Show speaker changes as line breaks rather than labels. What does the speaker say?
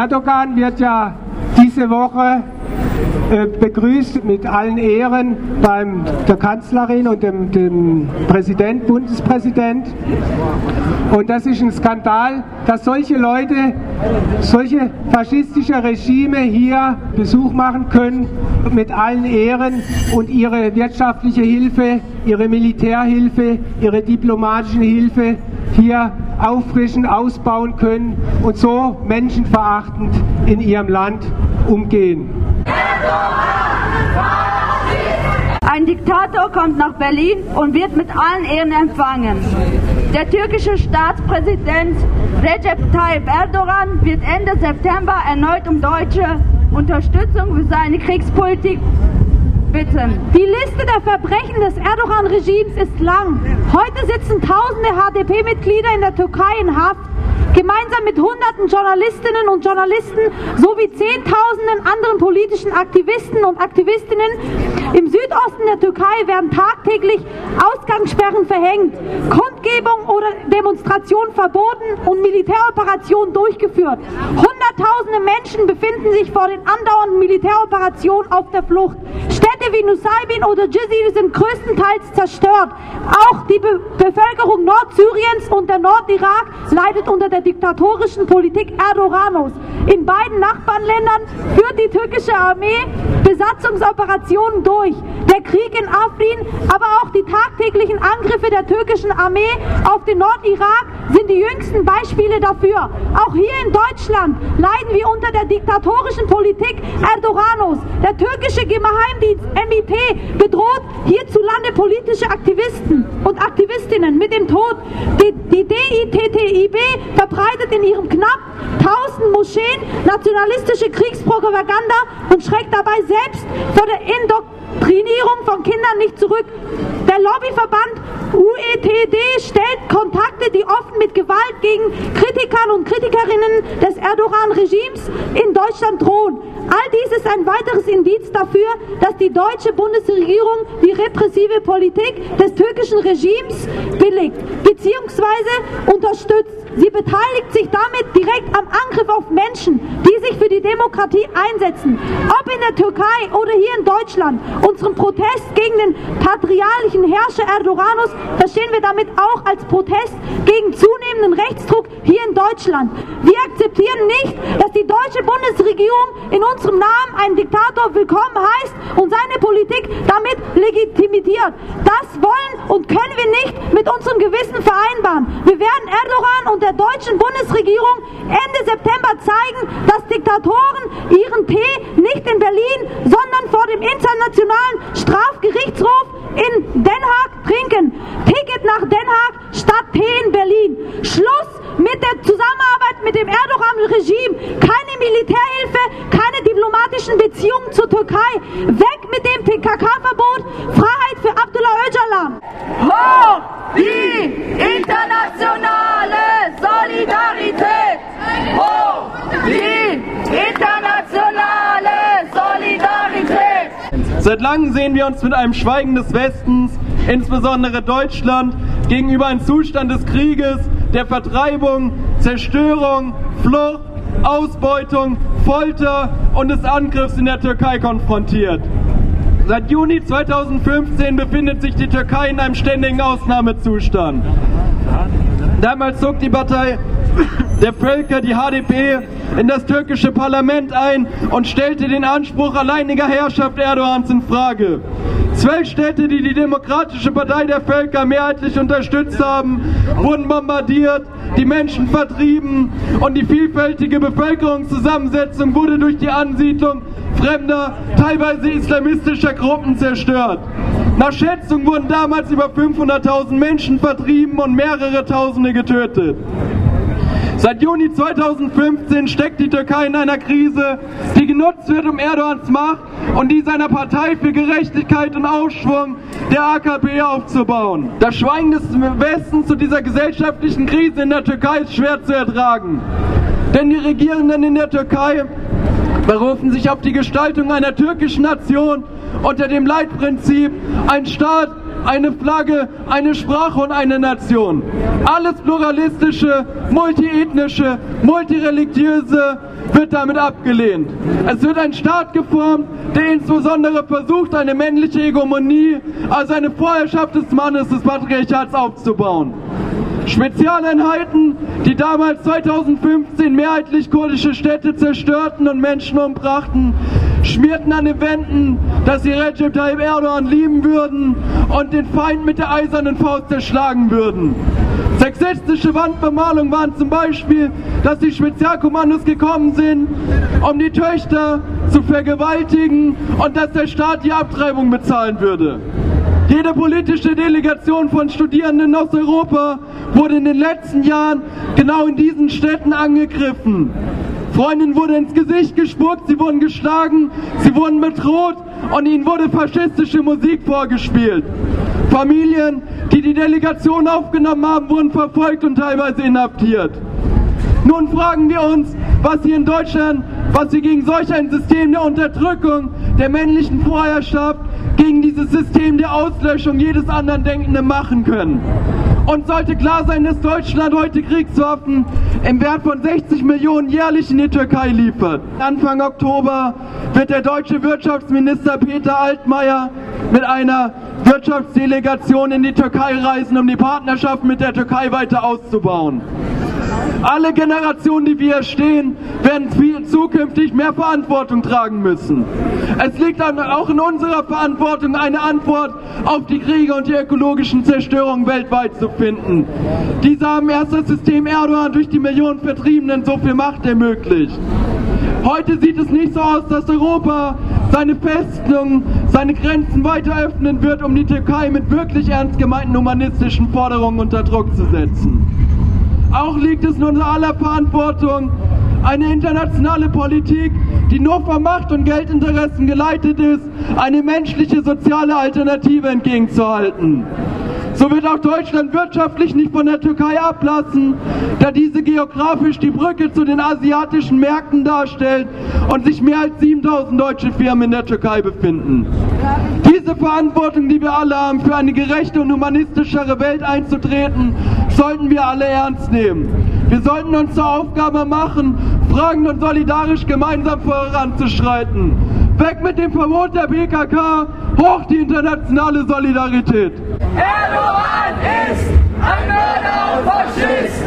Erdogan wird ja diese Woche äh, begrüßt mit allen Ehren beim der Kanzlerin und dem, dem Präsident, Bundespräsident. Und das ist ein Skandal, dass solche Leute, solche faschistische Regime hier Besuch machen können mit allen Ehren und ihre wirtschaftliche Hilfe, ihre Militärhilfe, ihre diplomatische Hilfe hier auffrischen, ausbauen können und so menschenverachtend in ihrem Land umgehen.
Ein Diktator kommt nach Berlin und wird mit allen Ehren empfangen. Der türkische Staatspräsident Recep Tayyip Erdogan wird Ende September erneut um deutsche Unterstützung für seine Kriegspolitik bitten.
Die Liste der Verbrechen des Erdogan-Regimes ist lang. Heute sitzen tausende HDP-Mitglieder in der Türkei in Haft gemeinsam mit hunderten Journalistinnen und Journalisten sowie zehntausenden anderen politischen Aktivisten und Aktivistinnen im Südosten der Türkei werden tagtäglich Ausgangssperren verhängt, Kundgebung oder Demonstration verboten und Militäroperationen durchgeführt. Hunderttausende Menschen befinden sich vor den andauernden Militäroperationen auf der Flucht. Städte wie Nusaybin oder Jizir sind größtenteils zerstört. Auch die Be Bevölkerung Nordsyriens und der Nordirak leidet unter der diktatorischen Politik Erdoganos. In beiden Nachbarländern führt die türkische Armee Besatzungsoperationen durch. Der Krieg in Afrin, aber auch die tagtäglichen Angriffe der türkischen Armee auf den Nordirak sind die jüngsten Beispiele dafür. Auch hier in Deutschland leiden wir unter der diktatorischen Politik Erdoganos. Der türkische Geheimdienst MIT bedroht hierzulande politische Aktivisten und Aktivistinnen mit dem Tod. Die, die DITTIB verbreitet in ihrem knapp 1000 Moscheen nationalistische Kriegspropaganda und schreckt dabei selbst vor der Indoktrinierung von Kindern nicht zurück. Der Lobbyverband UETD stellt Kontakte, die offen mit Gewalt gegen Kritikern und Kritikerinnen des Erdogan-Regimes in Deutschland drohen. All dies ist ein weiteres Indiz dafür, dass die deutsche Bundesregierung die repressive Politik des türkischen Regimes billigt bzw. unterstützt. Sie beteiligt sich damit direkt am Angriff auf Menschen, die sich für die Demokratie einsetzen. Ob in der Türkei oder hier in Deutschland. Unseren Protest gegen den patriarchischen Herrscher Erdoganus verstehen wir damit auch als Protest gegen zunehmenden Rechtsdruck hier in Deutschland. Wir akzeptieren nicht, dass die deutsche Bundesregierung in unserem Namen einen Diktator willkommen heißt und seine Politik damit legitimiert. Das wollen und können wir nicht mit unserem Gewissen vereinbaren. Wir werden Erdogan und der deutschen Bundesregierung Ende September zeigen, dass Diktatoren ihren Tee nicht in Berlin, sondern vor dem Internationalen Strafgerichtshof in Den Haag trinken. Ticket nach Den Haag statt Tee in Berlin. Schluss mit der Zusammenarbeit mit dem Erdogan-Regime. Keine Militärhilfe, keine diplomatischen Beziehungen zur Türkei. Weg mit dem PKK-Verbot. Freiheit für Abdullah Öcalan.
Hoch die internationale Solidarität! Hoch die internationale Solidarität!
Seit uns mit einem Schweigen des Westens, insbesondere Deutschland, gegenüber einem Zustand des Krieges, der Vertreibung, Zerstörung, Flucht, Ausbeutung, Folter und des Angriffs in der Türkei konfrontiert. Seit Juni 2015 befindet sich die Türkei in einem ständigen Ausnahmezustand. Damals zog die Partei der Völker, die HDP, in das türkische Parlament ein und stellte den Anspruch alleiniger Herrschaft Erdogans in Frage. Zwölf Städte, die die Demokratische Partei der Völker mehrheitlich unterstützt haben, wurden bombardiert, die Menschen vertrieben und die vielfältige Bevölkerungszusammensetzung wurde durch die Ansiedlung fremder, teilweise islamistischer Gruppen zerstört. Nach Schätzung wurden damals über 500.000 Menschen vertrieben und mehrere Tausende getötet. Seit Juni 2015 steckt die Türkei in einer Krise, die genutzt wird, um Erdogans Macht und die seiner Partei für Gerechtigkeit und Aufschwung der AKP aufzubauen. Das Schweigen des Westens zu dieser gesellschaftlichen Krise in der Türkei ist schwer zu ertragen. Denn die Regierenden in der Türkei berufen sich auf die Gestaltung einer türkischen Nation unter dem Leitprinzip, ein Staat eine Flagge, eine Sprache und eine Nation. Alles pluralistische, multiethnische, multireligiöse wird damit abgelehnt. Es wird ein Staat geformt, der insbesondere versucht, eine männliche Hegemonie, also eine Vorherrschaft des Mannes des Patriarchats aufzubauen. Spezialeinheiten, die damals 2015 mehrheitlich kurdische Städte zerstörten und Menschen umbrachten, schmierten an den Wänden, dass sie Recep Tayyip Erdogan lieben würden und den Feind mit der eisernen Faust zerschlagen würden. Sexistische Wandbemalungen waren zum Beispiel, dass die Spezialkommandos gekommen sind, um die Töchter zu vergewaltigen und dass der Staat die Abtreibung bezahlen würde. Jede politische Delegation von Studierenden aus Europa wurde in den letzten Jahren genau in diesen Städten angegriffen. Freundinnen wurde ins Gesicht gespuckt, sie wurden geschlagen, sie wurden bedroht und ihnen wurde faschistische Musik vorgespielt. Familien, die die Delegation aufgenommen haben, wurden verfolgt und teilweise inhaftiert. Nun fragen wir uns, was hier in Deutschland, was wir gegen solch ein System der Unterdrückung, der männlichen Vorherrschaft, gegen dieses System der Auslöschung jedes anderen Denkenden machen können. Und sollte klar sein, dass Deutschland heute Kriegswaffen im Wert von 60 Millionen jährlich in die Türkei liefert. Anfang Oktober wird der deutsche Wirtschaftsminister Peter Altmaier mit einer Wirtschaftsdelegation in die Türkei reisen, um die Partnerschaft mit der Türkei weiter auszubauen. Alle Generationen, die wir hier stehen, werden viel, zukünftig mehr Verantwortung tragen müssen. Es liegt auch in unserer Verantwortung, eine Antwort auf die Kriege und die ökologischen Zerstörungen weltweit zu finden. Diese haben erst das System Erdogan durch die Millionen Vertriebenen so viel Macht ermöglicht. Heute sieht es nicht so aus, dass Europa seine Festungen, seine Grenzen weiter öffnen wird, um die Türkei mit wirklich ernst gemeinten humanistischen Forderungen unter Druck zu setzen. Auch liegt es in unserer aller Verantwortung, eine internationale Politik, die nur von Macht und Geldinteressen geleitet ist, eine menschliche soziale Alternative entgegenzuhalten. So wird auch Deutschland wirtschaftlich nicht von der Türkei ablassen, da diese geografisch die Brücke zu den asiatischen Märkten darstellt und sich mehr als 7000 deutsche Firmen in der Türkei befinden. Diese Verantwortung, die wir alle haben, für eine gerechte und humanistischere Welt einzutreten, sollten wir alle ernst nehmen. Wir sollten uns zur Aufgabe machen, fragend und solidarisch gemeinsam voranzuschreiten. Weg mit dem Verbot der PKK, hoch die internationale Solidarität.
Erdogan ist ein Mörder und Faschist!